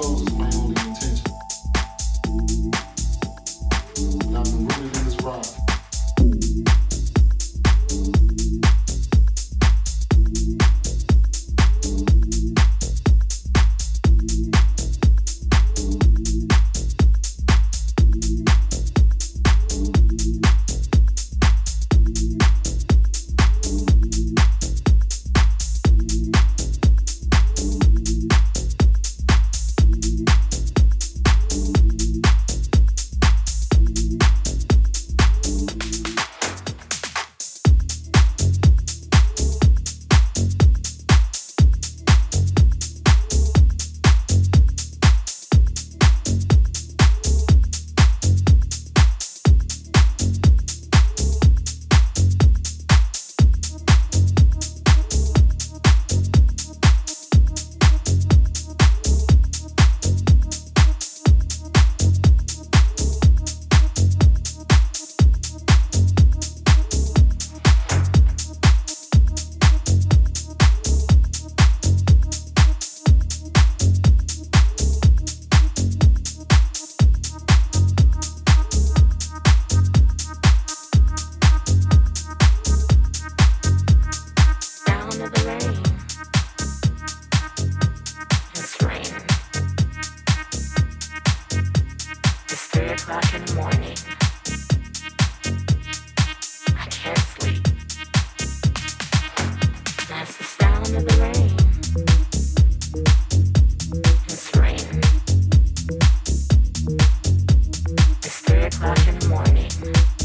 close. I can't sleep.